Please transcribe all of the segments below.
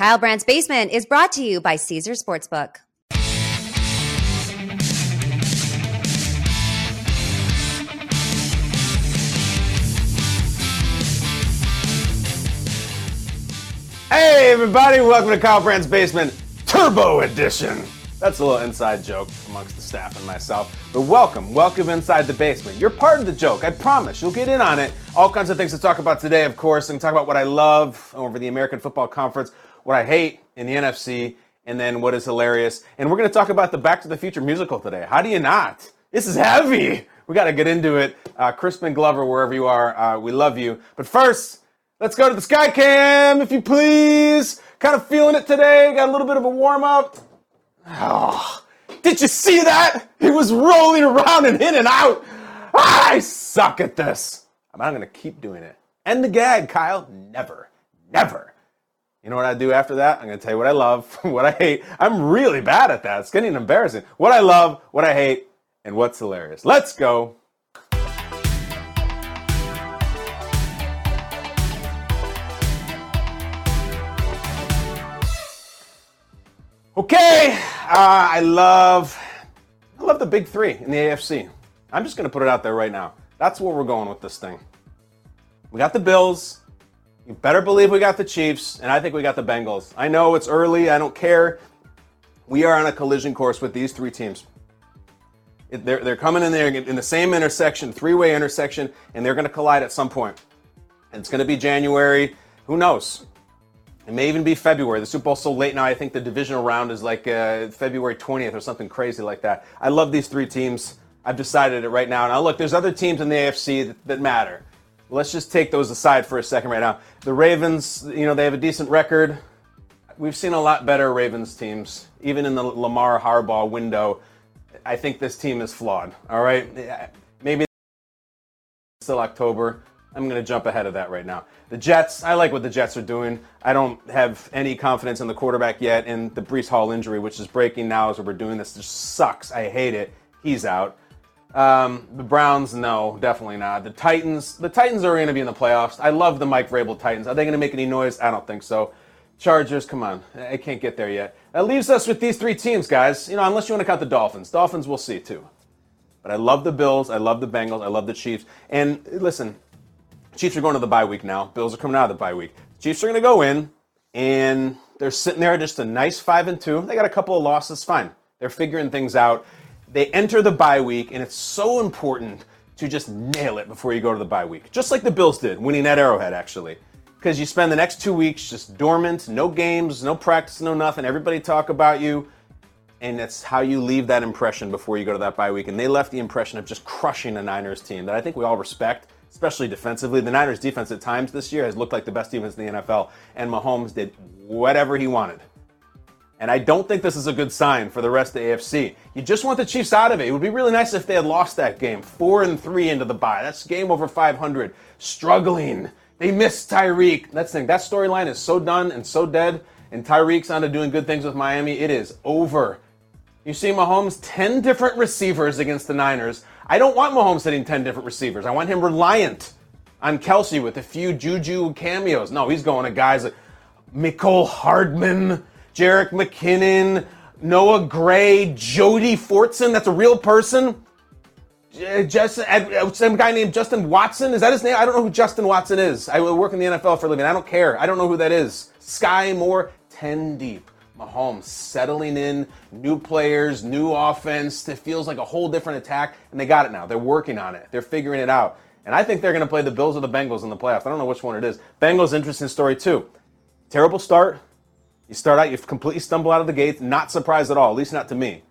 Kyle Brandt's Basement is brought to you by Caesars Sportsbook. Hey, everybody, welcome to Kyle Brandt's Basement Turbo Edition. That's a little inside joke amongst the staff and myself. But welcome, welcome inside the basement. You're part of the joke, I promise. You'll get in on it. All kinds of things to talk about today, of course, and talk about what I love over the American Football Conference, what I hate in the NFC, and then what is hilarious. And we're going to talk about the Back to the Future musical today. How do you not? This is heavy. We got to get into it. Uh, Crispin Glover, wherever you are, uh, we love you. But first, let's go to the Sky Cam, if you please. Kind of feeling it today. Got a little bit of a warm up. Oh, did you see that? He was rolling around and in and out. I suck at this. I'm not going to keep doing it. End the gag, Kyle. Never, never. You know what I do after that? I'm going to tell you what I love, what I hate. I'm really bad at that. It's getting embarrassing. What I love, what I hate, and what's hilarious. Let's go. Okay, uh, I love, I love the big three in the AFC. I'm just going to put it out there right now. That's where we're going with this thing. We got the Bills. You better believe we got the Chiefs, and I think we got the Bengals. I know it's early. I don't care. We are on a collision course with these three teams. They're, they're coming in there in the same intersection, three way intersection, and they're going to collide at some point. And it's going to be January. Who knows? It may even be February. The Super Bowl's so late now. I think the divisional round is like uh, February 20th or something crazy like that. I love these three teams. I've decided it right now. Now, look, there's other teams in the AFC that, that matter. Let's just take those aside for a second right now. The Ravens, you know, they have a decent record. We've seen a lot better Ravens teams, even in the Lamar Harbaugh window. I think this team is flawed. All right, maybe still October. I'm going to jump ahead of that right now. The Jets, I like what the Jets are doing. I don't have any confidence in the quarterback yet, and the Breece Hall injury, which is breaking now as we're doing this, just sucks. I hate it. He's out. Um, the Browns, no, definitely not. The Titans, the Titans are going to be in the playoffs. I love the Mike Vrabel Titans. Are they going to make any noise? I don't think so. Chargers, come on, I can't get there yet. That leaves us with these three teams, guys. You know, unless you want to count the Dolphins. Dolphins, we'll see too. But I love the Bills. I love the Bengals. I love the Chiefs. And listen, Chiefs are going to the bye week now. Bills are coming out of the bye week. Chiefs are going to go in, and they're sitting there just a nice five and two. They got a couple of losses, fine. They're figuring things out. They enter the bye week, and it's so important to just nail it before you go to the bye week, just like the Bills did, winning that Arrowhead actually. Because you spend the next two weeks just dormant, no games, no practice, no nothing. Everybody talk about you, and that's how you leave that impression before you go to that bye week. And they left the impression of just crushing a Niners team that I think we all respect especially defensively. The Niners' defense at times this year has looked like the best defense in the NFL, and Mahomes did whatever he wanted. And I don't think this is a good sign for the rest of the AFC. You just want the Chiefs out of it. It would be really nice if they had lost that game, four and three into the bye. That's game over 500. Struggling. They missed Tyreek. That's thing. That storyline is so done and so dead. And Tyreek's on to doing good things with Miami. It is over. You see Mahomes 10 different receivers against the Niners. I don't want Mahomes hitting 10 different receivers. I want him reliant on Kelce with a few Juju cameos. No, he's going to guys like Mecole Hardman, Jerick McKinnon, Noah Gray, Jody Fortson. That's a real person. Just uh, some guy named Justin Watson. Is that his name? I don't know who Justin Watson is. I work in the NFL for a living. I don't care. I don't know who that is. Skyy Moore, 10 deep. Mahomes settling in, new players, new offense. It feels like a whole different attack, and they got it now. They're working on it. They're figuring it out. And I think they're going to play the Bills or the Bengals in the playoffs. I don't know which one it is. Bengals, interesting story too. Terrible start. You start out, you completely stumble out of the gates. Not surprised at all, at least not to me.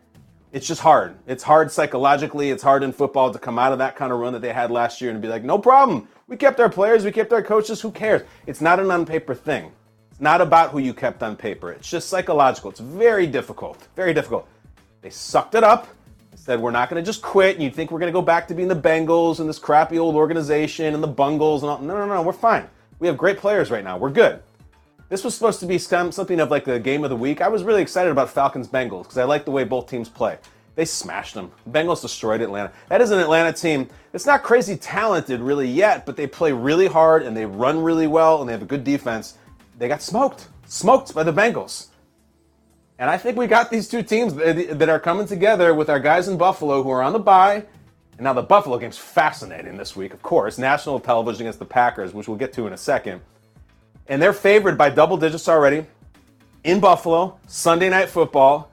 It's just hard. It's hard psychologically. It's hard in football to come out of that kind of run that they had last year and be like, no problem. We kept our players, we kept our coaches. Who cares? It's not an on paper thing It's not about who you kept on paper. It's just psychological. It's very difficult. Very difficult. They sucked it up. Said we're not going to just quit, and you think we're going to go back to being the Bengals and this crappy old organization and the Bungles and all. No, no, no. We're fine. We have great players right now. We're good. This was supposed to be something of like the game of the week. I was really excited about Falcons Bengals because I like the way both teams play. They smashed them. The Bengals destroyed Atlanta. That is an Atlanta team. It's not crazy talented really yet, but they play really hard and they run really well and they have a good defense they got smoked. smoked by the Bengals. And I think we got these two teams that are coming together with our guys in Buffalo who are on the bye. And now the Buffalo game's fascinating this week, of course. National television against the Packers, which we'll get to in a second. And they're favored by double digits already in Buffalo, Sunday night football.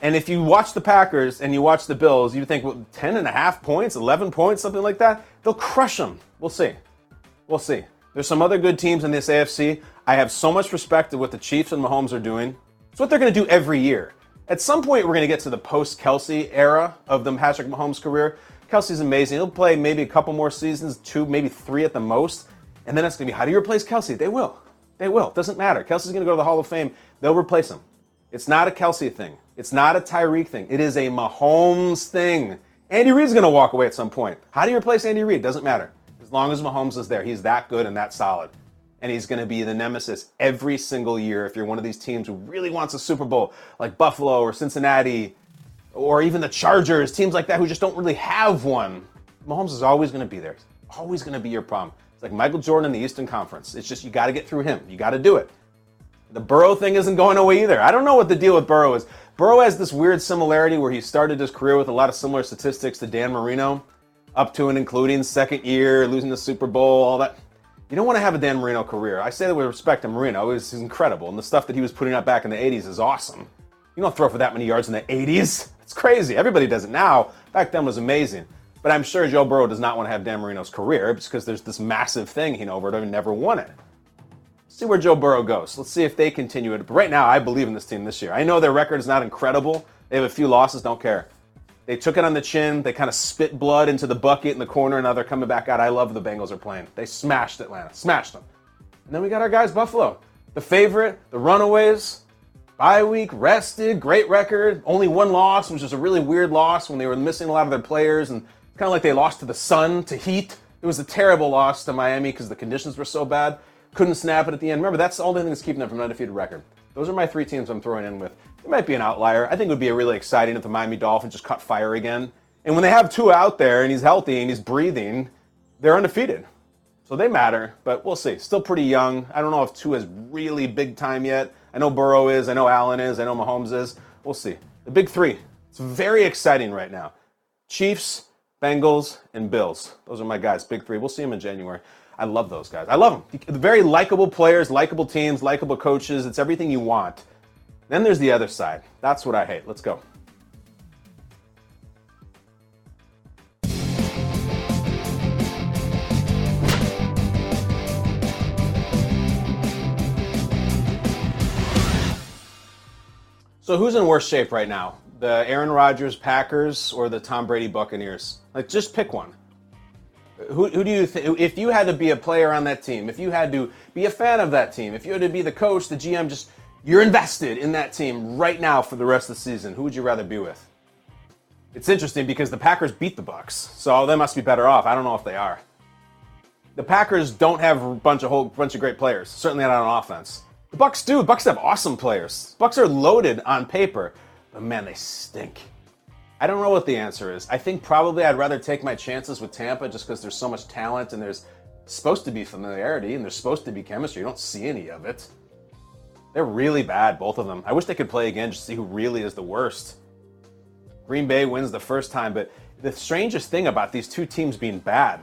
And if you watch the Packers and you watch the Bills, you think, well, 10 and a half points, 11 points, something like that, they'll crush them. We'll see. We'll see. There's some other good teams in this AFC. I have so much respect to what the Chiefs and Mahomes are doing. It's what they're going to do every year. At some point, we're going to get to the post Kelce era of the Patrick Mahomes career. Kelce's amazing. He'll play maybe a couple more seasons, two, maybe three at the most. And then it's going to be, how do you replace Kelce? They will. They will. It doesn't matter. Kelce's going to go to the Hall of Fame. They'll replace him. It's not a Kelsey thing. It's not a Tyreek thing. It is a Mahomes thing. Andy Reid's going to walk away at some point. How do you replace Andy Reid? Doesn't matter. As long as Mahomes is there, he's that good and that solid and he's going to be the nemesis every single year if you're one of these teams who really wants a Super Bowl, like Buffalo or Cincinnati, or even the Chargers, teams like that who just don't really have one. Mahomes is always going to be there. Always going to be your problem. Like Michael Jordan in the Eastern Conference. It's just you got to get through him. You got to do it. The Burrow thing isn't going away either. I don't know what the deal with Burrow is. Burrow has this weird similarity where he started his career with a lot of similar statistics to Dan Marino, up to and including second year, losing the Super Bowl, all that. You don't want to have a Dan Marino career. I say that with respect to Marino. He's incredible. And the stuff that he was putting up back in the 80s is awesome. You don't throw for that many yards in the 80s. It's crazy. Everybody does it now. Back then was amazing. But I'm sure Joe Burrow does not want to have Dan Marino's career because there's this massive thing he over never won it. Let's see where Joe Burrow goes. Let's see if they continue it. But right now, I believe in this team this year. I know their record is not incredible. They have a few losses, don't care. They took it on the chin. They kind of spit blood into the bucket in the corner, and now they're coming back out. I love the Bengals are playing. They smashed Atlanta, smashed them. And then we got our guys, Buffalo. The favorite, the Runaways, bye week, rested, great record. Only one loss, which was a really weird loss when they were missing a lot of their players, and kind of like they lost to the Sun, to Heat. It was a terrible loss to Miami because the conditions were so bad. Couldn't snap it at the end. Remember, that's the only thing that's keeping them from an undefeated record. Those are my three teams I'm throwing in with. It might be an outlier. I think it would be really exciting if the Miami Dolphins just caught fire again. And when they have Tua out there and he's healthy and he's breathing, they're undefeated. So they matter, but we'll see. Still pretty young. I don't know if Tua is really big time yet. I know Burrow is, I know Allen is, I know Mahomes is. We'll see. The big three. It's very exciting right now. Chiefs, Bengals, and Bills. Those are my guys. Big three. We'll see them in January. I love those guys. I love them. Very likable players, likable teams, likable coaches. It's everything you want. Then there's the other side. That's what I hate. Let's go. So who's in worse shape right now? The Aaron Rodgers Packers or the Tom Brady Buccaneers? Like just pick one. Who, who do you think, if you had to be a player on that team, if you had to be a fan of that team, if you had to be the coach, the GM, just you're invested in that team right now for the rest of the season, who would you rather be with? It's interesting because the Packers beat the Bucks, so they must be better off. I don't know if they are. The Packers don't have a bunch of whole bunch of great players, certainly not on offense. The Bucks do. The Bucks have awesome players. Bucks are loaded on paper, but man, they stink. I don't know what the answer is. I think probably I'd rather take my chances with Tampa just because there's so much talent and there's supposed to be familiarity and there's supposed to be chemistry. You don't see any of it. They're really bad, both of them. I wish they could play again just to see who really is the worst. Green Bay wins the first time, but the strangest thing about these two teams being bad,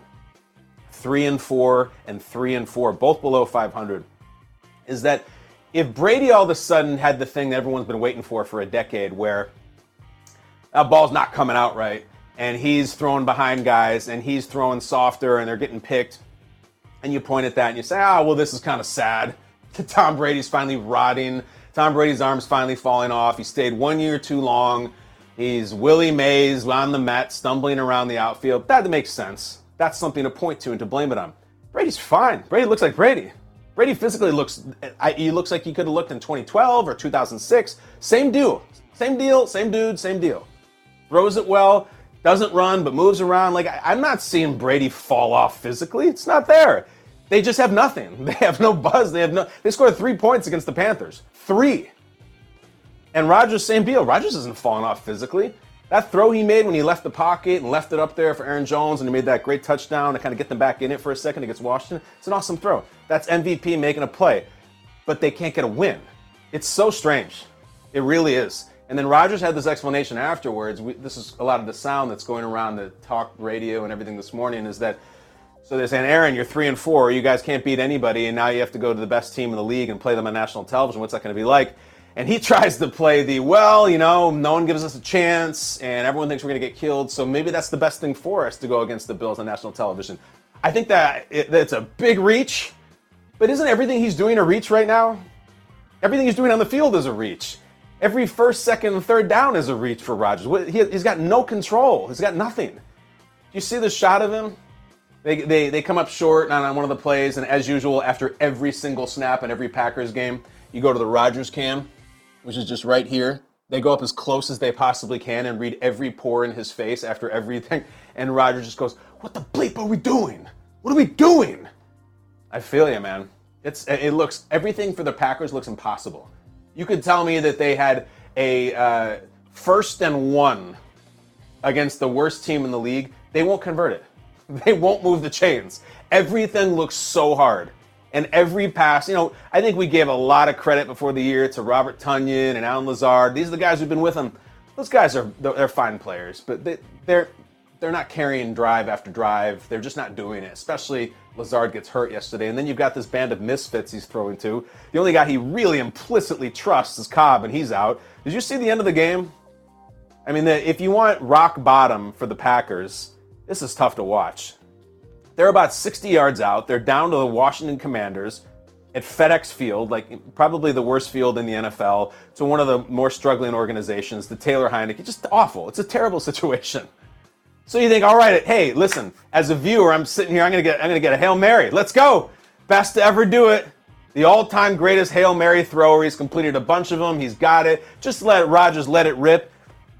three and four and three and four, both below 500, is that if Brady all of a sudden had the thing that everyone's been waiting for for a decade where that ball's not coming out right, and he's throwing behind guys, and he's throwing softer, and they're getting picked. And you point at that and you say, ah, oh, well, this is kind of sad. Tom Brady's finally rotting. Tom Brady's arm's finally falling off. He stayed one year too long. He's Willie Mays on the Mets, stumbling around the outfield. That makes sense. That's something to point to and to blame it on. Brady's fine. Brady looks like Brady. Brady physically looks, he looks like he could have looked in 2012 or 2006. Same deal. Same deal, same dude, same deal throws it well, doesn't run, but moves around. Like, I'm not seeing Brady fall off physically. It's not there. They just have nothing. They have no buzz. They have no. They scored three points against the Panthers. Three. And Rodgers, same deal. Rodgers isn't falling off physically. That throw he made when he left the pocket and left it up there for Aaron Jones and he made that great touchdown to kind of get them back in it for a second against Washington, it's an awesome throw. That's MVP making a play. But they can't get a win. It's so strange. It really is. And then Rodgers had this explanation afterwards. We, this is a lot of the sound that's going around the talk radio and everything this morning is that so they're saying, Aaron, you're three and four. You guys can't beat anybody, and now you have to go to the best team in the league and play them on national television. What's that going to be like? And he tries to play the well, you know, no one gives us a chance, and everyone thinks we're going to get killed. So maybe that's the best thing for us to go against the Bills on national television. I think that it, it's a big reach, but isn't everything he's doing a reach right now? Everything he's doing on the field is a reach. Every first, second, and third down is a reach for Rodgers. He, has got no control. He's got nothing. Do you see the shot of him? They, they, they come up short on, on one of the plays, and as usual, after every single snap in every Packers game, you go to the Rodgers cam, which is just right here. They go up as close as they possibly can and read every pore in his face after everything. And Rodgers just goes, What the bleep are we doing? What are we doing? I feel you, man. It's it looks everything for the Packers looks impossible. You could tell me that they had a uh, first and one against the worst team in the league. They won't convert it. They won't move the chains. Everything looks so hard. And every pass, you know, I think we gave a lot of credit before the year to Robert Tonyan and Allen Lazard. These are the guys who've been with them. Those guys are they're fine players, but they, they're they're not carrying drive after drive. They're just not doing it. Especially Lazard gets hurt yesterday, and then you've got this band of misfits he's throwing to. The only guy he really implicitly trusts is Cobb, and he's out. Did you see the end of the game? I mean, the, if you want rock bottom for the Packers, this is tough to watch. They're about 60 yards out. They're down to the Washington Commanders at FedEx Field, like probably the worst field in the NFL, to one of the more struggling organizations, the Taylor Heinicke. Just awful. It's a terrible situation. So you think, all right, hey, listen, as a viewer, I'm sitting here, I'm gonna get I'm gonna get a Hail Mary. Let's go. Best to ever do it. The all-time greatest Hail Mary thrower. He's completed a bunch of them. He's got it. Just let Rodgers let it rip.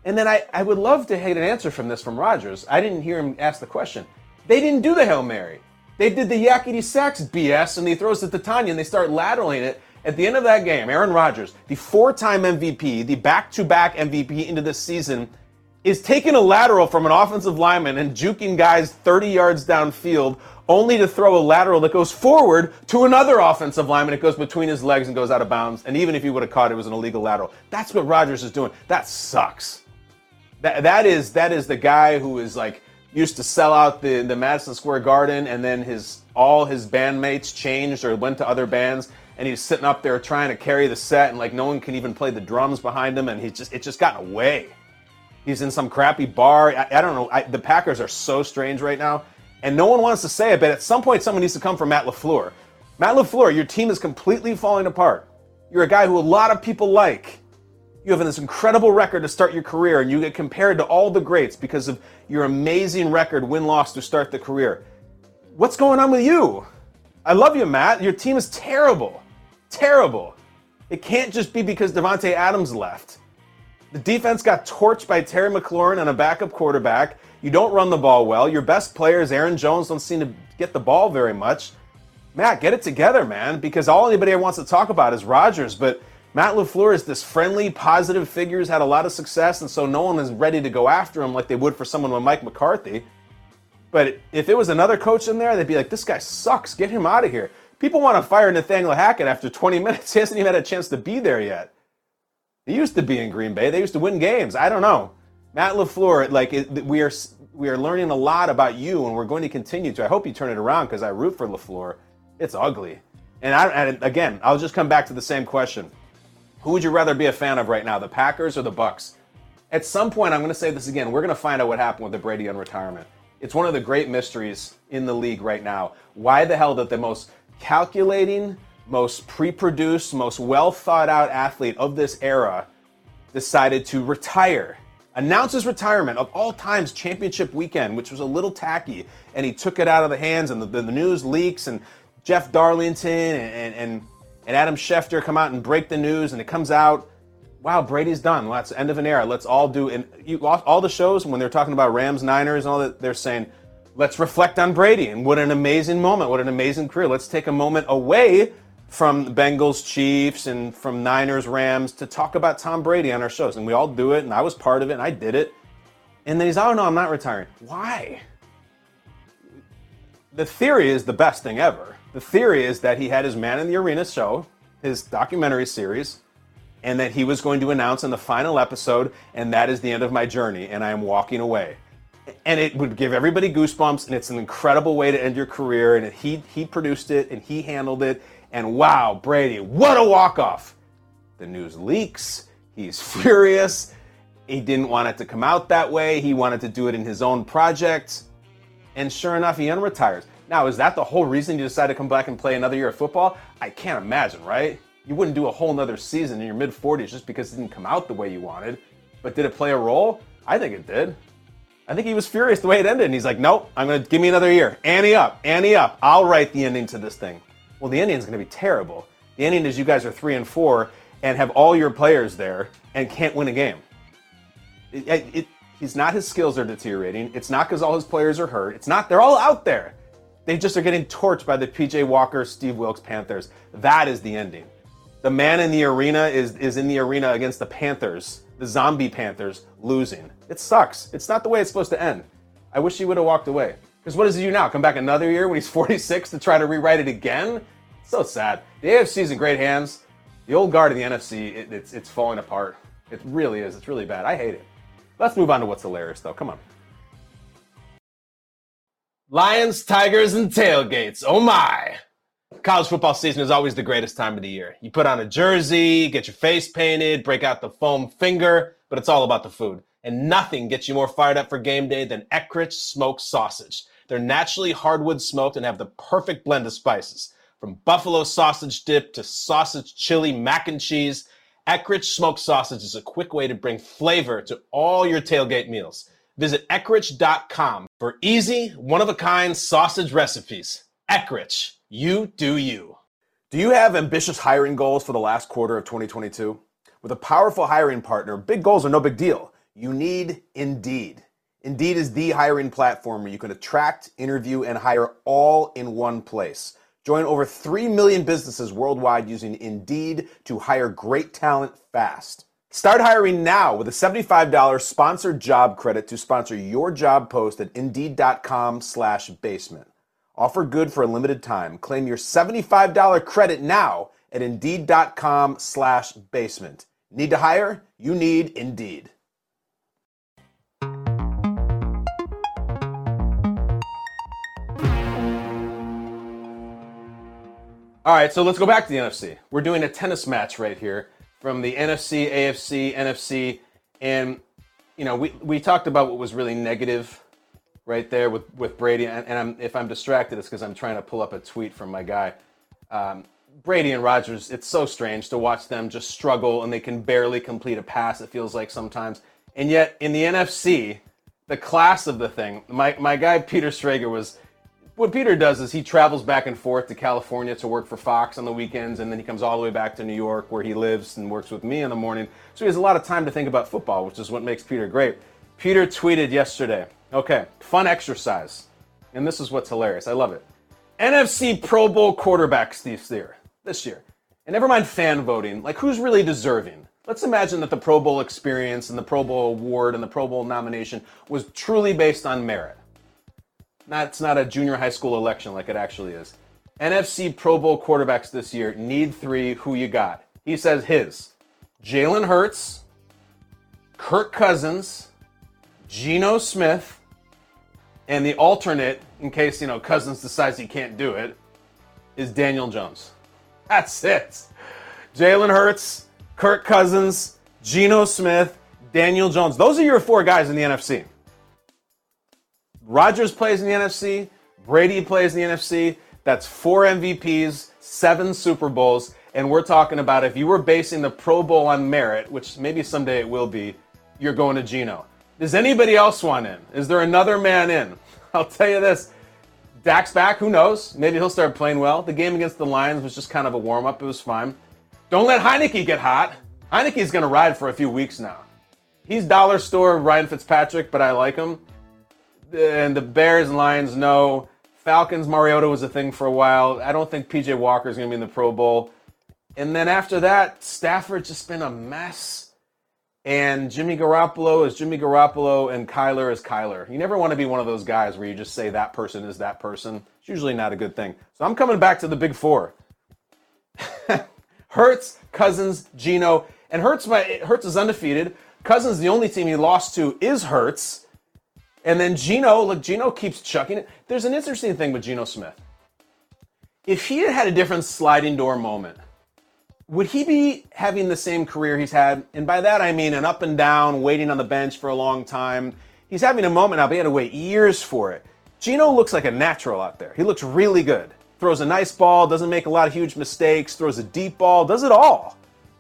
And then I, I would love to get an answer from this from Rodgers. I didn't hear him ask the question. They didn't do the Hail Mary. They did the yakety sax BS and he throws it to Tonyan and they start lateraling it. At the end of that game, Aaron Rodgers, the four-time MVP, the back-to-back MVP into this season, is taking a lateral from an offensive lineman and juking guys 30 yards downfield only to throw a lateral that goes forward to another offensive lineman. It goes between his legs and goes out of bounds. And even if he would have caught it, it was an illegal lateral. That's what Rodgers is doing. That sucks. That, that is that is the guy who is like used to sell out the, the Madison Square Garden and then his all his bandmates changed or went to other bands and he's sitting up there trying to carry the set and like no one can even play the drums behind him and he just it just got away. He's in some crappy bar. I, I don't know. I, the Packers are so strange right now, and no one wants to say it. But at some point, someone needs to come from Matt LaFleur. Matt LaFleur, your team is completely falling apart. You're a guy who a lot of people like. You have this incredible record to start your career, and you get compared to all the greats because of your amazing record, win loss to start the career. What's going on with you? I love you, Matt. Your team is terrible. Terrible. It can't just be because Davante Adams left. The defense got torched by Terry McLaurin and a backup quarterback. You don't run the ball well. Your best players, Aaron Jones, don't seem to get the ball very much. Matt, get it together, man, because all anybody wants to talk about is Rodgers. But Matt LaFleur is this friendly, positive figure, who's had a lot of success, and so no one is ready to go after him like they would for someone like Mike McCarthy. But if it was another coach in there, they'd be like, this guy sucks. Get him out of here. People want to fire Nathaniel Hackett after 20 minutes. He hasn't even had a chance to be there yet. He used to be in Green Bay. They used to win games. I don't know. Matt LaFleur, like we are we are learning a lot about you, and we're going to continue to. I hope you turn it around because I root for LaFleur. It's ugly. And, I, and again, I'll just come back to the same question: Who would you rather be a fan of right now, the Packers or the Bucks? At some point, I'm going to say this again. We're going to find out what happened with the Brady on retirement. It's one of the great mysteries in the league right now. Why the hell did the most calculating, most pre produced, most well thought out athlete of this era decided to retire. Announces retirement of all times championship weekend, which was a little tacky, and he took it out of the hands, and the, the, news leaks, and Jeff Darlington and, and, and Adam Schefter come out and break the news, and it comes out, wow, Brady's done. Well, that's the end of an era. Let's all do, and you, all the shows, when they're talking about Rams, Niners, and all that, they're saying, let's reflect on Brady, and what an amazing moment, what an amazing career. Let's take a moment away from Bengals, Chiefs, and from Niners, Rams to talk about Tom Brady on our shows. And we all do it, and I was part of it, and I did it. And then he's, oh no, I'm not retiring. Why? The theory is the best thing ever. The theory is that he had his Man in the Arena show, his documentary series, and that he was going to announce in the final episode, and that is the end of my journey, and I am walking away. And it would give everybody goosebumps, and it's an incredible way to end your career. And he he produced it, and he handled it, and wow, Brady, what a walk off! The news leaks. He's furious. He didn't want it to come out that way. He wanted to do it in his own project. And sure enough, he unretires. Now, is that the whole reason you decided to come back and play another year of football? I can't imagine, right? You wouldn't do a whole nother season in your mid 40s just because it didn't come out the way you wanted. But did it play a role? I think it did. I think he was furious the way it ended, and he's like, nope, I'm to give me another year. Annie up, Annie up. I'll write the ending to this thing. Well, the ending is going to be terrible. The ending is you guys are three and four and have all your players there and can't win a game. It, it, it, he's not his skills are deteriorating. It's not because all his players are hurt. It's not. They're all out there. They just are getting torched by the PJ Walker, Steve Wilks Panthers. That is the ending. The man in the arena is, is in the arena against the Panthers, the zombie Panthers, losing. It sucks. It's not the way it's supposed to end. I wish he would have walked away. Because what does he do now? Come back another year when he's 46 to try to rewrite it again? So sad. The AFC's in great hands. The old guard of the NFC, it, it's, it's falling apart. It really is. It's really bad. I hate it. Let's move on to what's hilarious, though. Come on. Lions, Tigers, and tailgates. Oh my. College football season is always the greatest time of the year. You put on a jersey, get your face painted, break out the foam finger, but it's all about the food. And nothing gets you more fired up for game day than Eckrich smoked sausage. They're naturally hardwood smoked and have the perfect blend of spices. From buffalo sausage dip to sausage chili mac and cheese, Eckrich smoked sausage is a quick way to bring flavor to all your tailgate meals. Visit Eckrich.com for easy, one of a kind sausage recipes. Eckrich, you do you. Do you have ambitious hiring goals for the last quarter of 2022? With a powerful hiring partner, big goals are no big deal. You need Indeed. Indeed is the hiring platform where you can attract, interview, and hire all in one place. Join over 3 million businesses worldwide using Indeed to hire great talent fast. Start hiring now with a $75 sponsored job credit to sponsor your job post at Indeed.com slash basement. Offer good for a limited time. Claim your $75 credit now at Indeed.com slash basement. Need to hire? You need Indeed. All right, so let's go back to the NFC. We're doing a tennis match right here from the NFC, AFC, NFC, and you know we, we talked about what was really negative right there with, with Brady, and, and I'm, if I'm distracted, it's because I'm trying to pull up a tweet from my guy. Um, Brady and Rodgers. it's so strange to watch them just struggle and they can barely complete a pass, it feels like sometimes. And yet in the NFC, the class of the thing, my, my guy Peter Schrager was what Peter does is he travels back and forth to California to work for Fox on the weekends, and then he comes all the way back to New York where he lives and works with me in the morning. So he has a lot of time to think about football, which is what makes Peter great. Peter tweeted yesterday, okay, fun exercise. And this is what's hilarious. I love it. NFC Pro Bowl quarterbacks this year. This year. And never mind fan voting, like who's really deserving? Let's imagine that the Pro Bowl experience and the Pro Bowl award and the Pro Bowl nomination was truly based on merit. It's not a junior high school election like it actually is. NFC Pro Bowl quarterbacks this year need three. Who you got? He says his Jalen Hurts, Kirk Cousins, Geno Smith, and the alternate, in case you know Cousins decides he can't do it, is Daniel Jones. That's it. Jalen Hurts, Kirk Cousins, Geno Smith, Daniel Jones. Those are your four guys in the NFC. Rodgers plays in the NFC. Brady plays in the NFC. That's four MVPs, seven Super Bowls. And we're talking about if you were basing the Pro Bowl on merit, which maybe someday it will be, you're going to Geno. Does anybody else want in? Is there another man in? I'll tell you this. Dak's back. Who knows? Maybe he'll start playing well. The game against the Lions was just kind of a warm up. It was fine. Don't let Heinicke get hot. Heinicke's going to ride for a few weeks now. He's dollar store Ryan Fitzpatrick, but I like him and the Bears and Lions know. Falcons, Mariota was a thing for a while. I don't think PJ Walker is going to be in the Pro Bowl. And then after that, Stafford's just been a mess. And Jimmy Garoppolo is Jimmy Garoppolo, and Kyler is Kyler. You never want to be one of those guys where you just say that person is that person. It's usually not a good thing. So I'm coming back to the big four Hurts, Cousins, Geno, And Hurts, Hurts is undefeated. Cousins, the only team he lost to is Hurts. And then Geno, look, Geno keeps chucking it. There's an interesting thing with Geno Smith. If he had had a different sliding door moment, would he be having the same career he's had? And by that I mean an up and down, waiting on the bench for a long time. He's having a moment now, but he had to wait years for it. Geno looks like a natural out there. He looks really good. Throws a nice ball, doesn't make a lot of huge mistakes, throws a deep ball, does it all.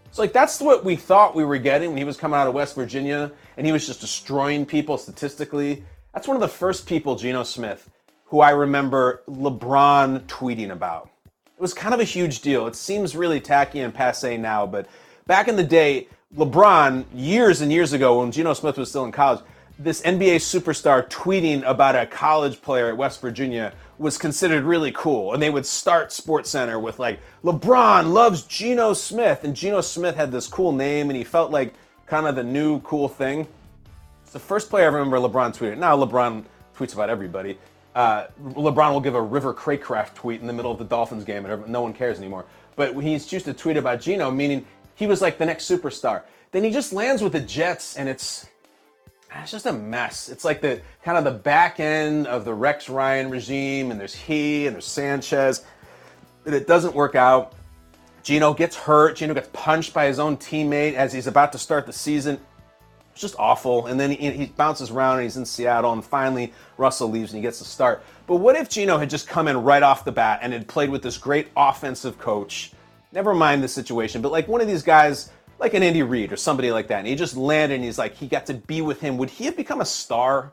It's like that's what we thought we were getting when he was coming out of West Virginia and he was just destroying people statistically. That's one of the first people, Geno Smith, who I remember LeBron tweeting about. It was kind of a huge deal. It seems really tacky and passe now, but back in the day, LeBron, years and years ago, when Geno Smith was still in college, this NBA superstar tweeting about a college player at West Virginia was considered really cool. And they would start Sports Center with like, LeBron loves Geno Smith. And Geno Smith had this cool name and he felt like kind of the new cool thing. It's the first player I remember LeBron tweeted. Now LeBron tweets about everybody. Uh, LeBron will give a River Cracraft tweet in the middle of the Dolphins game and no one cares anymore. But he's used to tweet about Geno, meaning he was like the next superstar. Then he just lands with the Jets and it's it's just a mess. It's like the kind of the back end of the Rex Ryan regime, and there's he and there's Sanchez. And it doesn't work out. Geno gets hurt. Geno gets punched by his own teammate as he's about to start the season. It's just awful. And then he, he bounces around and he's in Seattle, and finally Russell leaves and he gets the start. But what if Geno had just come in right off the bat and had played with this great offensive coach? Never mind the situation, but like one of these guys like an Andy Reid or somebody like that, and he just landed and he's like, he got to be with him. Would he have become a star?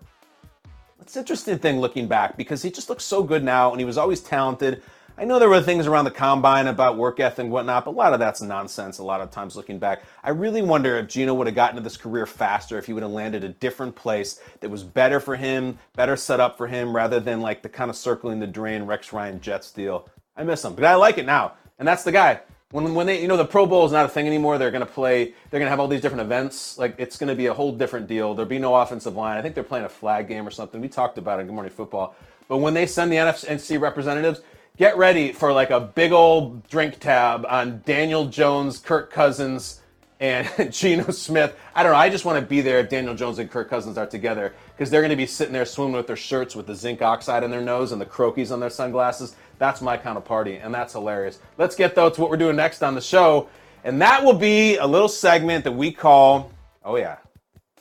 It's an interesting thing looking back because he just looks so good now and he was always talented. I know there were things around the combine about work ethic and whatnot, but a lot of that's nonsense a lot of times looking back. I really wonder if Geno would have gotten to this career faster if he would have landed a different place that was better for him, better set up for him, rather than like the kind of circling the drain Rex Ryan Jets deal. I miss him, but I like it now. And that's the guy when when they you know the Pro Bowl is not a thing anymore. They're going to play. They're going to have all these different events. Like it's going to be a whole different deal. There'll be no offensive line. I think they're playing a flag game or something. We talked about it in Good Morning Football. But when they send the NFC representatives, get ready for like a big old drink tab on Daniel Jones, Kirk Cousins, and Geno Smith. I don't know. I just want to be there if Daniel Jones and Kirk Cousins are together because they're going to be sitting there swimming with their shirts with the zinc oxide in their nose and the Croakies on their sunglasses. That's my kind of party, and that's hilarious. Let's get though to what we're doing next on the show, and that will be a little segment that we call, oh yeah,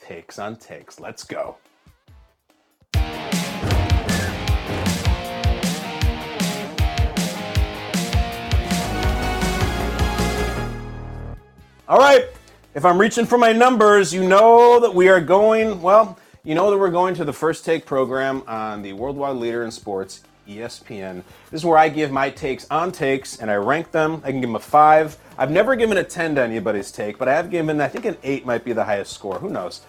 takes on takes. Let's go. All right, if I'm reaching for my numbers, you know that we are going, well, you know that we're going to the first take program on the worldwide leader in sports, ESPN. This is where I give my takes on takes and I rank them. I can give them a five. I've never given a 10 to anybody's take, but I have given, I think an eight might be the highest score. Who knows?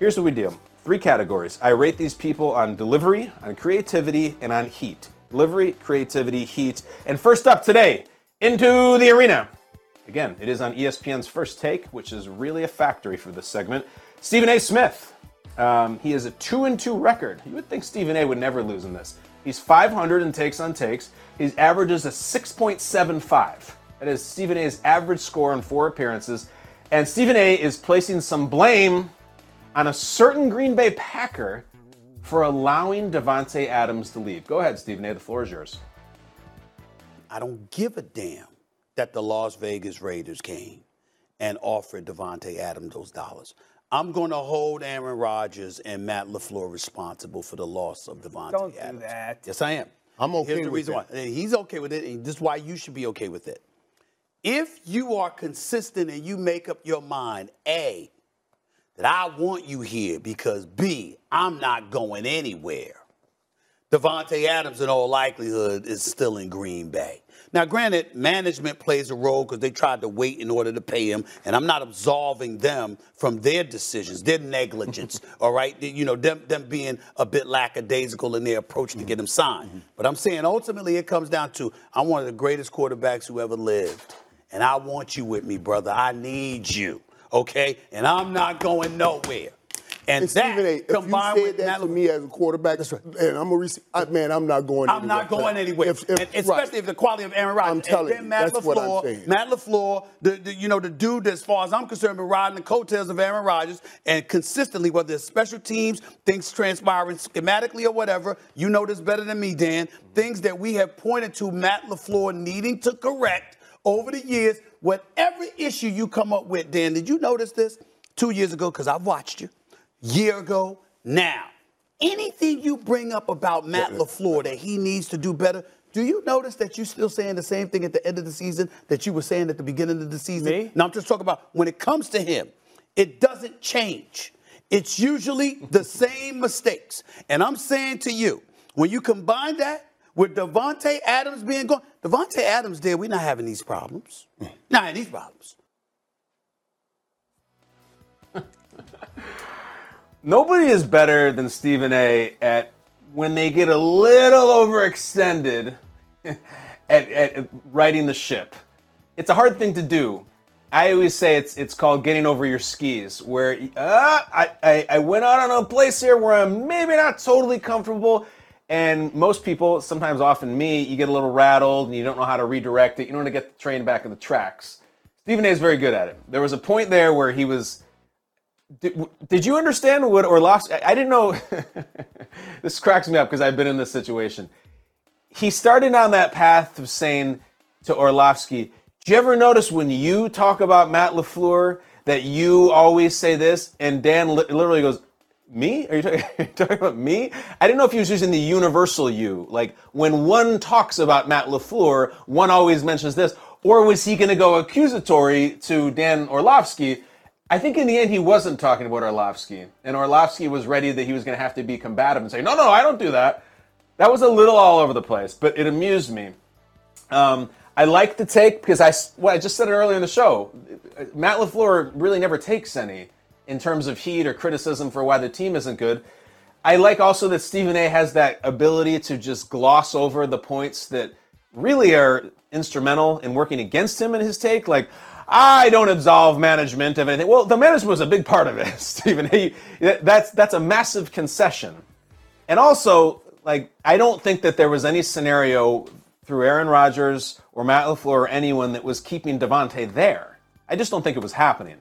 Here's what we do three categories. I rate these people on delivery, on creativity, and on heat. Delivery, creativity, heat. And first up today, into the arena. Again, it is on ESPN's first take, which is really a factory for this segment. Stephen A. Smith. Um, he has a 2 and 2 record. You would think Stephen A. would never lose in this. He's 500 in takes on takes. His average is a 6.75. That is Stephen A's average score in four appearances. And Stephen A is placing some blame on a certain Green Bay Packer for allowing Davante Adams to leave. Go ahead, Stephen A. The floor is yours. I don't give a damn that the Las Vegas Raiders came and offered Davante Adams those dollars. I'm going to hold Aaron Rodgers and Matt LaFleur responsible for the loss of Davante Don't Adams. do that. Yes, I am. I'm okay Here's the with reason it. why. And he's okay with it, and this is why you should be okay with it. If you are consistent and you make up your mind, A, that I want you here because B, I'm not going anywhere. Davante Adams, in all likelihood, is still in Green Bay. Now, granted, management plays a role because they tried to wait in order to pay him, and I'm not absolving them from their decisions, their negligence, all right? You know, them, them being a bit lackadaisical in their approach to get him signed. Mm-hmm. But I'm saying ultimately it comes down to I'm one of the greatest quarterbacks who ever lived, and I want you with me, brother. I need you, okay? And I'm not going nowhere. And, And Stephen A, that if you said with that Matt to LaFleur- me as a quarterback, That's right. and I'm a rec- I, man, I'm not going. I'm not anywhere. going anywhere, If- if- and especially right. if the quality of Aaron Rodgers. I'm telling and then you, Matt that's what I'm LaFleur, saying. Matt LaFleur, the, the you know the dude as far as I'm concerned, been riding the coattails of Aaron Rodgers, and consistently, whether it's special teams, things transpiring schematically or whatever, you know this better than me, Dan. Things that we have pointed to Matt LaFleur needing to correct over the years. Whatever issue you come up with, Dan, did you notice this two years ago? Because I've watched you. Year ago, now. Anything you bring up about Matt LaFleur that he needs to do better, do you notice that you're still saying the same thing at the end of the season that you were saying at the beginning of the season? Me? Now I'm just talking about when it comes to him, it doesn't change. It's usually the same mistakes. And I'm saying to you, when you combine that with Davante Adams being gone, Davante Adams there, we're not having these problems. Mm. Not having these problems. Nobody is better than Stephen A. at when they get a little overextended at, at riding the ship. It's a hard thing to do. I always say it's it's called getting over your skis, where uh, I, I, I went out on a place here where I'm maybe not totally comfortable, and most people, sometimes often me, you get a little rattled and you don't know how to redirect it. You don't want to get the train back on the tracks. Stephen A. is very good at it. There was a point there where he was did, you understand what Orlovsky? I, I didn't know. this cracks me up because I've been in this situation. He started on that path of saying to Orlovsky, "Do you ever notice when you talk about Matt Lafleur that you always say this?" And Dan li- literally goes, "Me? Are you talking, are you talking about me?" I didn't know if he was using the universal "you," like when one talks about Matt Lafleur, one always mentions this, or was he going to go accusatory to Dan Orlovsky? I think in the end he wasn't talking about Orlovsky, and Orlovsky was ready that he was going to have to be combative and say, "No, no, I don't do that." That was a little all over the place, but it amused me. Um, I like the take because I, well, I just said it earlier in the show. Matt Lafleur really never takes any in terms of heat or criticism for why the team isn't good. I like also that Stephen A. has that ability to just gloss over the points that really are instrumental in working against him in his take. Like, I don't absolve management of anything. Well, the management was a big part of it, Stephen. A. That's that's a massive concession. And also, like, I don't think that there was any scenario through Aaron Rodgers or Matt LaFleur or anyone that was keeping Davante there. I just don't think it was happening.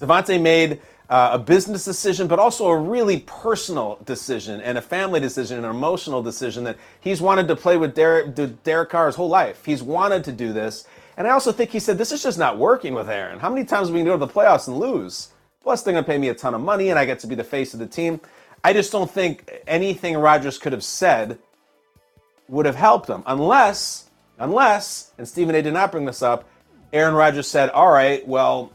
Davante made uh, a business decision, but also a really personal decision and a family decision, and an emotional decision that he's wanted to play with Derek, Derek Carr his whole life. He's wanted to do this. And I also think he said, this is just not working with Aaron. How many times we to go to the playoffs and lose? Plus, they're going to pay me a ton of money and I get to be the face of the team. I just don't think anything Rodgers could have said would have helped him unless, unless, and Stephen A. did not bring this up, Aaron Rodgers said, all right, well,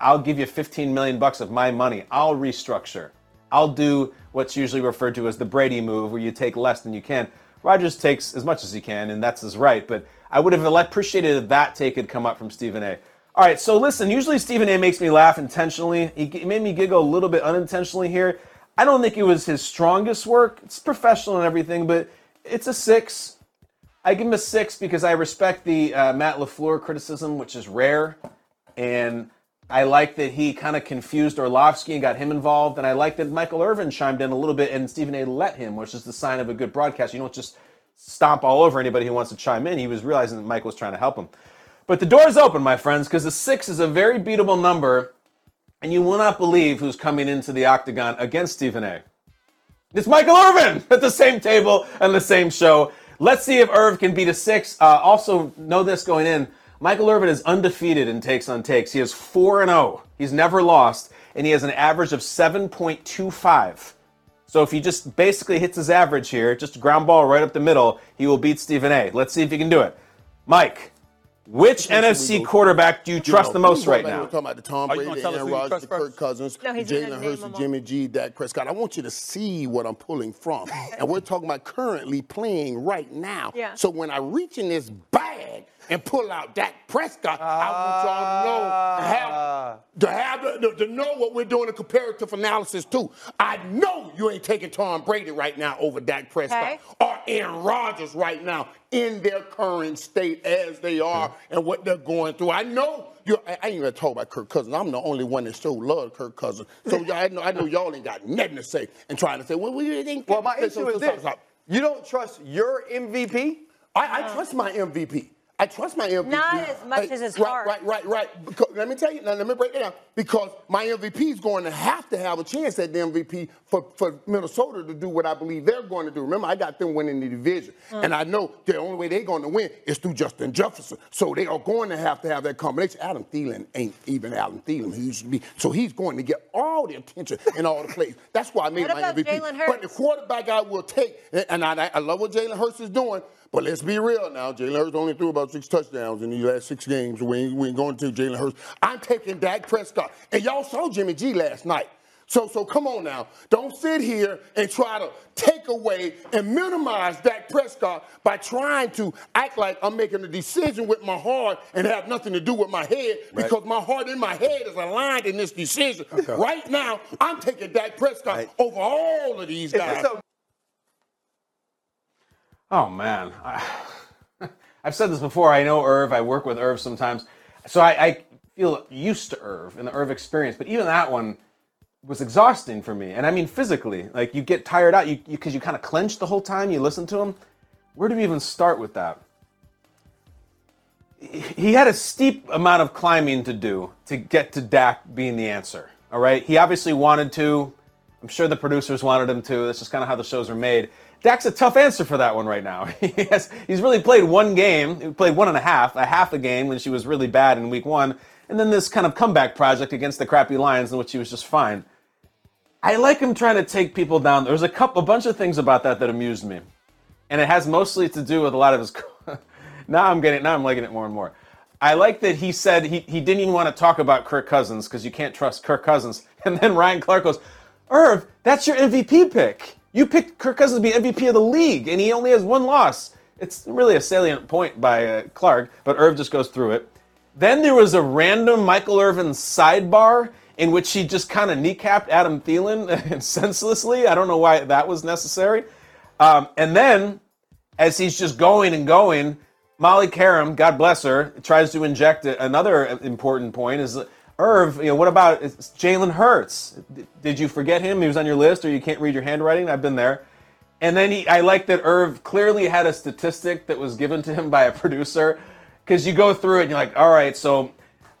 I'll give you 15 million bucks of my money. I'll restructure. I'll do what's usually referred to as the Brady move, where you take less than you can. Rodgers takes as much as he can, and that's his right. But I would have appreciated if that take had come up from Stephen A. All right, so listen. Usually Stephen A. makes me laugh intentionally. He made me giggle a little bit unintentionally here. I don't think it was his strongest work. It's professional and everything, but it's a six. I give him a six because I respect the uh, Matt Lafleur criticism, which is rare, and I like that he kind of confused Orlovsky and got him involved, and I like that Michael Irvin chimed in a little bit and Stephen A. let him, which is the sign of a good broadcast. You don't just stomp all over anybody who wants to chime in. He was realizing that Michael was trying to help him. But the door's open, my friends, because the six is a very beatable number, and you will not believe who's coming into the octagon against Stephen A. It's Michael Irvin at the same table and the same show. Let's see if Irv can beat a six. Uh, also, know this going in. Michael Irvin is undefeated in takes on takes. He is 4 and 0. He's never lost, and he has an average of 7.25. So if he just basically hits his average here, just a ground ball right up the middle, he will beat Stephen A. Let's see if he can do it. Mike, which NFC quarterback do you trust the most right now? We're talking about the Tom Brady, gonna Aaron Rodgers, the Kirk? Cousins, No, he's Jalen Hurts, them the all. Jimmy G, Dak Prescott. I want you to see what I'm pulling from. and we're talking about currently playing right now. Yeah. So when I reach in this bag and pull out Dak Prescott, I want y'all to know how ah. to have the, to know what we're doing a comparative analysis too. I know you ain't taking Tom Brady right now over Dak Prescott Okay. or Aaron Rodgers right now in their current state as they are and what they're going through. I know you. I I ain't even talk about Kirk Cousins. I'm the only one that still love Kirk Cousins. So y'all- I know I know y'all ain't got nothing to say and trying to say, well, we didn't. Well, my issue so- is so- this: so- you don't trust your MVP. I, I trust my MVP. I trust my MVP. Not as much as his right, heart. Right, right, right. Because, let me tell you, now let me break it down. Because my MVP is going to have to have a chance at the MVP for, for Minnesota to do what I believe they're going to do. Remember, I got them winning the division. Mm. And I know the only way they're going to win is through Justin Jefferson. So they are going to have to have that combination. Adam Thielen ain't even Adam Thielen. He used to be. So he's going to get all the attention and all the plays. That's why I made What my about MVP. Jalen But the quarterback I will take, and I, I love what Jalen Hurts is doing, but let's be real now. Jalen Hurts only threw about six touchdowns in these last six games. We ain't, we ain't going to Jalen Hurts. I'm taking Dak Prescott. And y'all saw Jimmy G last night. So, so come on now. Don't sit here and try to take away and minimize Dak Prescott by trying to act like I'm making a decision with my heart and have nothing to do with my head because my heart and my head is aligned in this decision. Right now, I'm taking Dak Prescott Right. over all of these guys. Oh man, I, I've said this before. I know Irv. I work with Irv sometimes, so I, I feel used to Irv and the Irv experience. But even that one was exhausting for me, and I mean physically. Like you get tired out, you because you, kind of clench the whole time you listen to him. Where do we even start with that? He had a steep amount of climbing to do to get to Dak being the answer. All right, he obviously wanted to. I'm sure the producers wanted him to. That's just kind of how the shows are made. Dak's a tough answer for that one right now. he has, he's really played one game. He played one and a half, a half a game when she was really bad in week one, and then this kind of comeback project against the crappy Lions in which he was just fine. I like him trying to take people down. There's a couple, a bunch of things about that that amused me, and it has mostly to do with a lot of his. now I'm getting, now I'm liking it more and more. I like that he said he, he didn't even want to talk about Kirk Cousins because you can't trust Kirk Cousins. And then Ryan Clark goes, Irv, that's your MVP pick. You picked Kirk Cousins to be MVP of the league, and he only has one loss. It's really a salient point by uh, Clark, but Irv just goes through it. Then there was a random Michael Irvin sidebar in which he just kind of kneecapped Adam Thielen senselessly. I don't know why that was necessary. Um, and then, as he's just going and going, Molly Qerim, God bless her, tries to inject another important point. Is Irv? You know, what about Jalen Hurts? Did you forget him? He was on your list, or you can't read your handwriting? I've been there. And then he, I like that Irv clearly had a statistic that was given to him by a producer, because you go through it and you're like, all right, so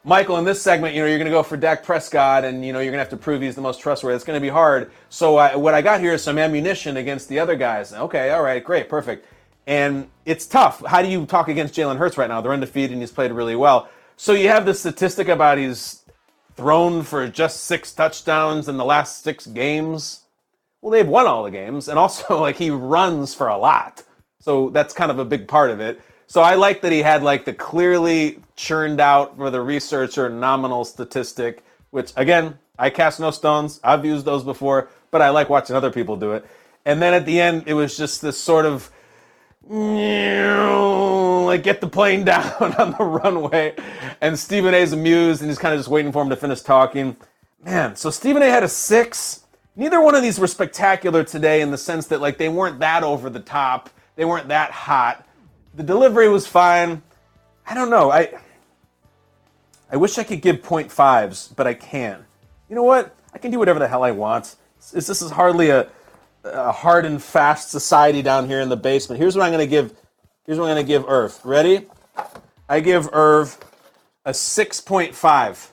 Michael, in this segment, you know, you're going to go for Dak Prescott, and you know, you're going to have to prove he's the most trustworthy. It's going to be hard. So I, what I got here is some ammunition against the other guys. Okay, all right, great, perfect. And it's tough. How do you talk against Jalen Hurts right now? They're undefeated, and he's played really well. So you have this statistic about he's thrown for just six touchdowns in the last six games. Well, they've won all the games, and also like he runs for a lot, so that's kind of a big part of it. So I like that he had like the clearly churned out for the researcher nominal statistic, which again I cast no stones. I've used those before, but I like watching other people do it. And then at the end, it was just this sort of like get the plane down on the runway, and Stephen A is amused and he's kind of just waiting for him to finish talking. Man, so Stephen A had a six. Neither one of these were spectacular today in the sense that like they weren't that over the top, they weren't that hot. The delivery was fine. I don't know. I I wish I could give point fives, but I can't. You know what? I can do whatever the hell I want. This, this is hardly a, a hard and fast society down here in the basement. Here's what I'm going to give. Here's what I'm going to give Irv. Ready? I give Irv a 6.5.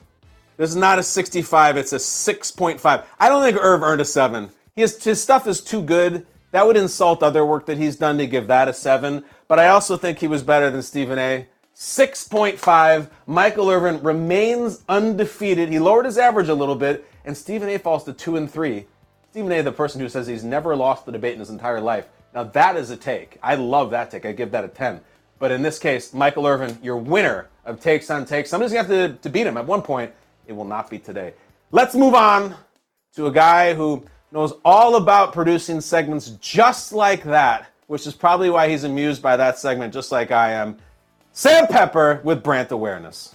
This is not a 65. It's a 6.5. I don't think Irv earned a seven. His his stuff is too good. That would insult other work that he's done to give that a seven. But I also think he was better than Stephen A. 6.5. Michael Irvin remains undefeated. He lowered his average a little bit, and Stephen A. falls to two and three. Stephen A., the person who says he's never lost the debate in his entire life. Now that is a take. I love that take. I give that a 10. But in this case, Michael Irvin, your winner of takes on takes. Somebody's gonna have to, to beat him at one point. It will not be today. Let's move on to a guy who knows all about producing segments just like that, which is probably why he's amused by that segment, just like I am. Sam Pepper with Brandt Awareness.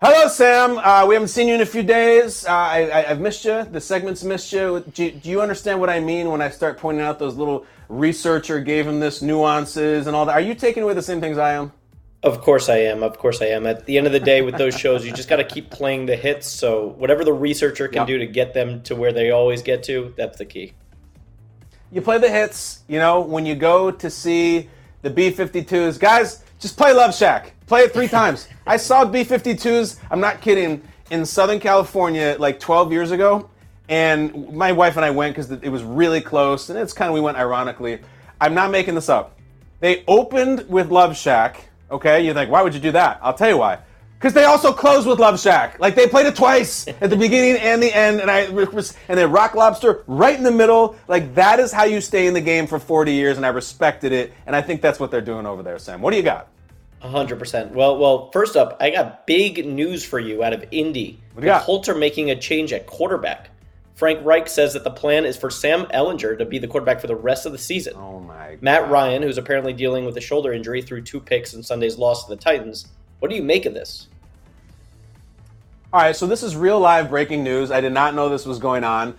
Hello, Sam. Uh, we haven't seen you in a few days. Uh, I, have missed you. The segment's missed you. Do, do, you understand what I mean when I start pointing out those little researcher gave him this nuances and all that? Are you taking away the same things I am? Of course I am. Of course I am. At the end of the day, with those shows, you just got to keep playing the hits. So whatever the researcher can yep. do to get them to where they always get to, that's the key. You play the hits. You know when you go to see the B-52s, guys. Just play Love Shack. Play it three times. I saw B-52s, I'm not kidding, in Southern California like 12 years ago. And my wife and I went because it was really close. And it's kind of, we went ironically. I'm not making this up. They opened with Love Shack. Okay, you're like, why would you do that? I'll tell you why. Because they also closed with Love Shack. Like they played it twice at the beginning and the end, and I and then Rock Lobster right in the middle. Like that is how you stay in the game for 40 years, and I respected it. And I think that's what they're doing over there, Sam. What do you got? hundred percent. Well, well. First up, I got big news for you out of Indy. What do you got? Colts are making a change at quarterback. Frank Reich says that the plan is for Sam Ehlinger to be the quarterback for the rest of the season. Oh my! God. Matt Ryan, who's apparently dealing with a shoulder injury, threw two picks in Sunday's loss to the Titans. What do you make of this? All right, so this is real live breaking news. I did not know this was going on.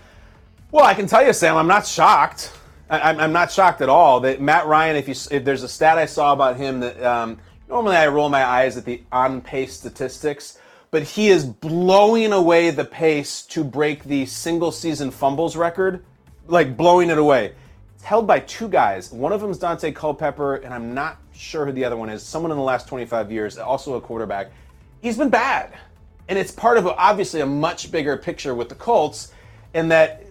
Well, I can tell you, Sam, I'm not shocked. I, am not shocked at all that Matt Ryan. If you if there's a stat I saw about him that um, normally I roll my eyes at the on pace statistics, but he is blowing away the pace to break the single season fumbles record, like blowing it away. It's held by two guys. One of them is Daunte Culpepper, and I'm not sure who the other one is. Someone in the last 25 years, also a quarterback. He's been bad. And it's part of obviously a much bigger picture with the Colts in that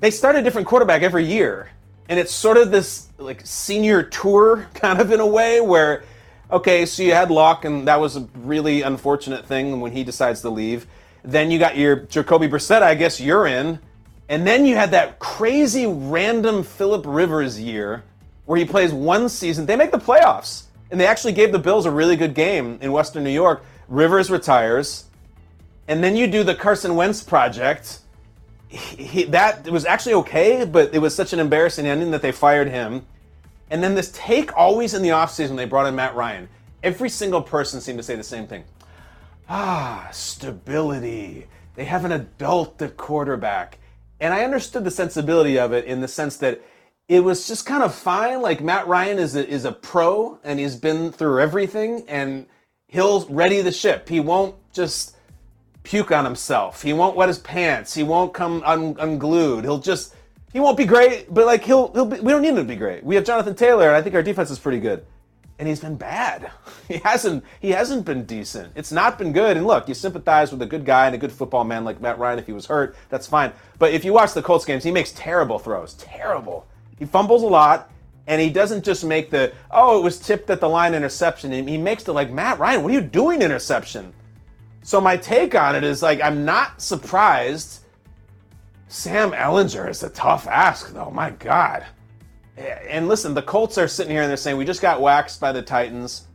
they start a different quarterback every year. And it's sort of this like senior tour kind of in a way where, okay, so you had Luck, and that was a really unfortunate thing when he decides to leave. Then you got your Jacoby Brissett, I guess you're in. And then you had that crazy random Philip Rivers year where he plays one season. They make the playoffs. And they actually gave the Bills a really good game in Western New York. Rivers retires and then you do the Carson Wentz project. He, that was actually okay, but it was such an embarrassing ending that they fired him. And then this take always in the offseason, they brought in Matt Ryan. Every single person seemed to say the same thing. Ah, stability. They have an adult at quarterback. And I understood the sensibility of it in the sense that it was just kind of fine. Like Matt Ryan is a, is a pro and he's been through everything and he'll ready the ship. He won't just puke on himself. He won't wet his pants. He won't come un- unglued. He'll just he won't be great, but like he'll he'll be, we don't need him to be great. We have Jonathan Taylor, and I think our defense is pretty good. And he's been bad. He hasn't he hasn't been decent. It's not been good. And look, you sympathize with a good guy and a good football man like Matt Ryan if he was hurt, that's fine. But if you watch the Colts games, he makes terrible throws. Terrible. He fumbles a lot. And he doesn't just make the, oh, it was tipped at the line interception. He makes the, like, Matt Ryan, what are you doing interception? So my take on it is like I'm not surprised. Sam Ehlinger is a tough ask, though. My God. And listen, the Colts are sitting here and they're saying we just got waxed by the Titans.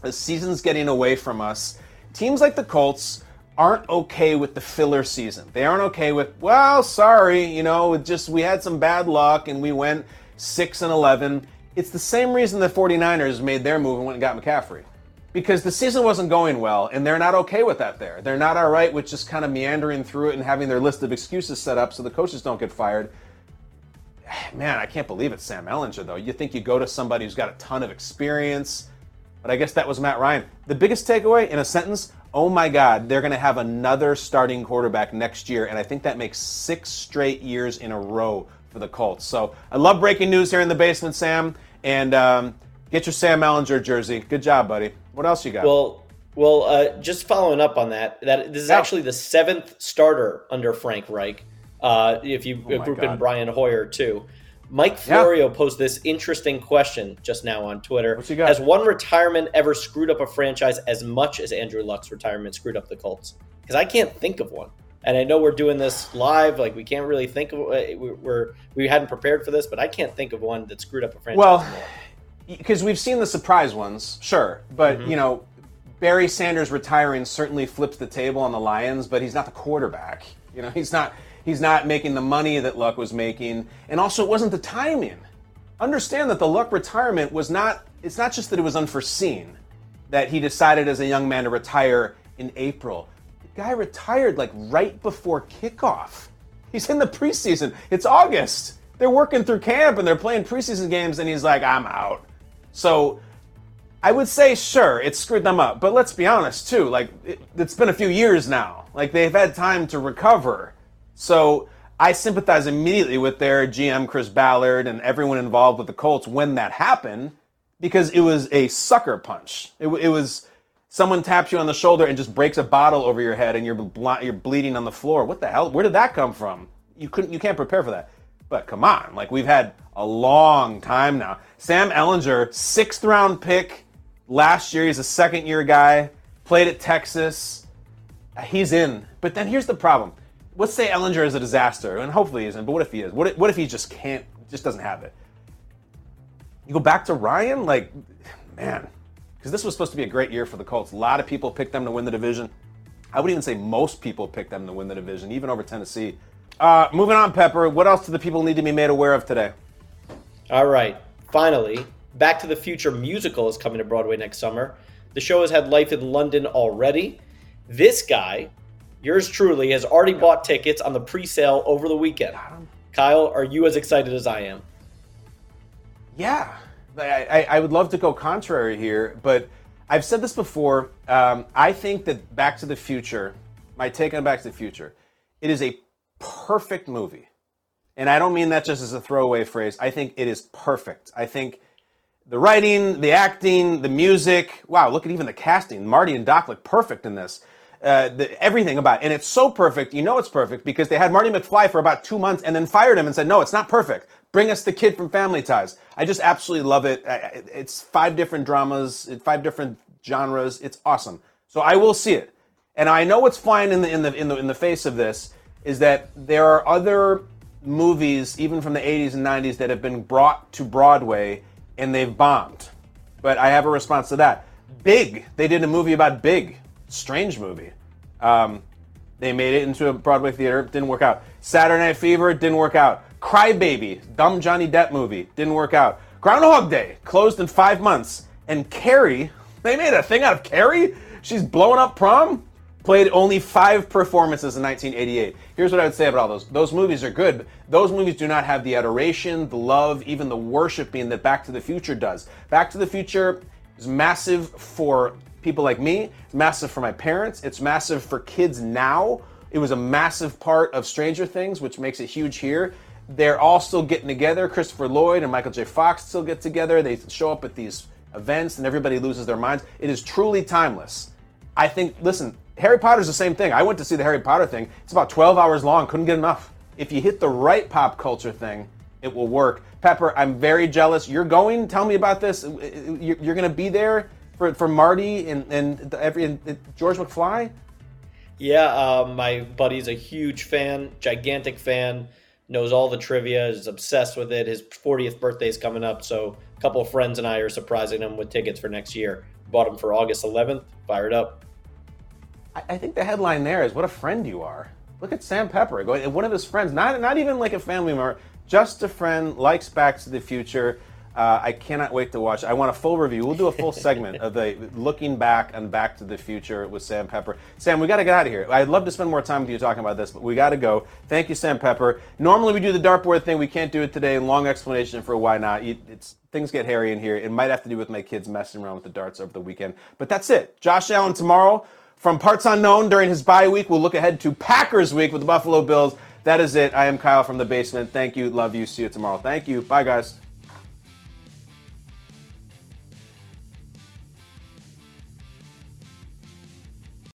The season's getting away from us. Teams like the Colts aren't okay with the filler season. They aren't okay with, well, sorry, you know, just we had some bad luck and we went 6 and 11. It's the same reason the 49ers made their move and went and got McCaffrey because the season wasn't going well and they're not okay with that there. They're not all right with just kind of meandering through it and having their list of excuses set up so the coaches don't get fired. man, I can't believe it's Sam Ehlinger though. You think you go to somebody who's got a ton of experience, but I guess that was Matt Ryan. The biggest takeaway in a sentence oh my God, they're going to have another starting quarterback next year, and I think that makes six straight years in a row for the Colts. So I love breaking news here in the basement, Sam, and um, get your Sam Ehlinger jersey. Good job, buddy. What else you got? Well, well, uh, just following up on that, that this is Yeah. actually the seventh starter under Frank Reich. Uh, if you Oh group in Brian Hoyer too. Mike Yeah. Florio posed this interesting question just now on Twitter. What's he got? Has one retirement ever screwed up a franchise as much as Andrew Luck's retirement screwed up the Colts? Because I can't think of one. And I know we're doing this live, like we can't really think of. we- We're we hadn't prepared for this, but I can't think of one that screwed up a franchise. Well, because we've seen the surprise ones, sure, but Mm-hmm. you know, Barry Sanders retiring certainly flips the table on the Lions, but he's not the quarterback. You know, he's not he's not making the money that Luck was making, and also it wasn't the timing. Understand that the Luck retirement was not. It's not just that it was unforeseen that he decided as a young man to retire in April. The guy retired like right before kickoff. He's in the preseason. It's August. They're working through camp and they're playing preseason games, and he's like, I'm out. So I would say, sure, it screwed them up. But let's be honest, too. Like, it, it's been a few years now. Like, they've had time to recover. So I sympathize immediately with their GM, Chris Ballard, and everyone involved with the Colts when that happened because it was a sucker punch. It, it was someone taps you on the shoulder and just breaks a bottle over your head and you're, bl- you're bleeding on the floor. What the hell? Where did that come from? You couldn't. You can't prepare for that. But come on, like we've had a long time now. Sam Ehlinger, sixth round pick last year. He's a second year guy. Played at Texas. He's in. But then here's the problem. Let's say Ehlinger is a disaster, and hopefully he isn't. But what if he is? What if, what if he just can't? Just doesn't have it. You go back to Ryan, like, man, because this was supposed to be a great year for the Colts. A lot of people picked them to win the division. I would even say most people picked them to win the division, even over Tennessee. Uh, moving on, Pepper. What else do the people need to be made aware of today? All right. Finally, Back to the Future musical is coming to Broadway next summer. The show has had life in London already. This guy, yours truly, has already bought tickets on the pre-sale over the weekend. Kyle, are you as excited as I am? Yeah, I, I, I would love to go contrary here, but I've said this before. Um, I think that Back to the Future, my take on Back to the Future, it is a perfect movie. And I don't mean that just as a throwaway phrase. I think it is perfect. I think the writing, the acting, the music. Wow, look at even the casting. Marty and Doc look perfect in this. Uh, the, everything about it. And it's so perfect. You know it's perfect because they had Marty McFly for about two months and then fired him and said, no, it's not perfect. Bring us the kid from Family Ties. I just absolutely love it. I- It's five different dramas, five different genres. It's awesome. So I will see it. And I know what's flying in the in the in the in the face of this is that there are other movies, even from the 80s and 90s, that have been brought to Broadway and they've bombed. But I have a response to that. Big, they did a movie about Big, strange movie. Um, they made it into a Broadway theater, didn't work out. Saturday Night Fever didn't work out. Crybaby, dumb Johnny Depp movie, didn't work out. Groundhog Day closed in five months. And Carrie, they made a thing out of Carrie. She's blowing up prom. Played only five performances in 1988. Here's what I would say about all those. Those movies are good. Those movies do not have the adoration, the love, even the worshiping that Back to the Future does. Back to the Future is massive for people like me. Massive for my parents. It's massive for kids now. It was a massive part of Stranger Things, which makes it huge here. They're all still getting together. Christopher Lloyd and Michael J. Fox still get together. They show up at these events and everybody loses their minds. It is truly timeless. I think, listen, Harry Potter's the same thing. I went to see the Harry Potter thing. It's about 12 hours long, couldn't get enough. If you hit the right pop culture thing, it will work. Pepper, I'm very jealous. You're going? Tell me about this. You're going to be there for, for Marty and, and, the- every, and George McFly? Yeah, uh, my buddy's a huge fan, gigantic fan, knows all the trivia, is obsessed with it. His 40th birthday is coming up, so a couple of friends and I are surprising him with tickets for next year. Bought them for August 11th. Fired up. I, I think the headline there is what a friend you are. Look at Sam Pepper going, one of his friends, not not even like a family member, just a friend, likes Back to the Future. Uh, I cannot wait to watch. I want a full review. We'll do a full segment of the looking back and Back to the Future with Sam Pepper. Sam, we got to get out of here. I'd love to spend more time with you talking about this, but we got to go. Thank you, Sam Pepper. Normally we do the dartboard thing. We can't do it today. Long explanation for why not. It's things get hairy in here. It might have to do with my kids messing around with the darts over the weekend. But that's it. Josh Allen tomorrow from parts unknown during his bye week. We'll look ahead to Packers week with the Buffalo Bills. That is it. I am Kyle from the basement. Thank you. Love you. See you tomorrow. Thank you. Bye, guys.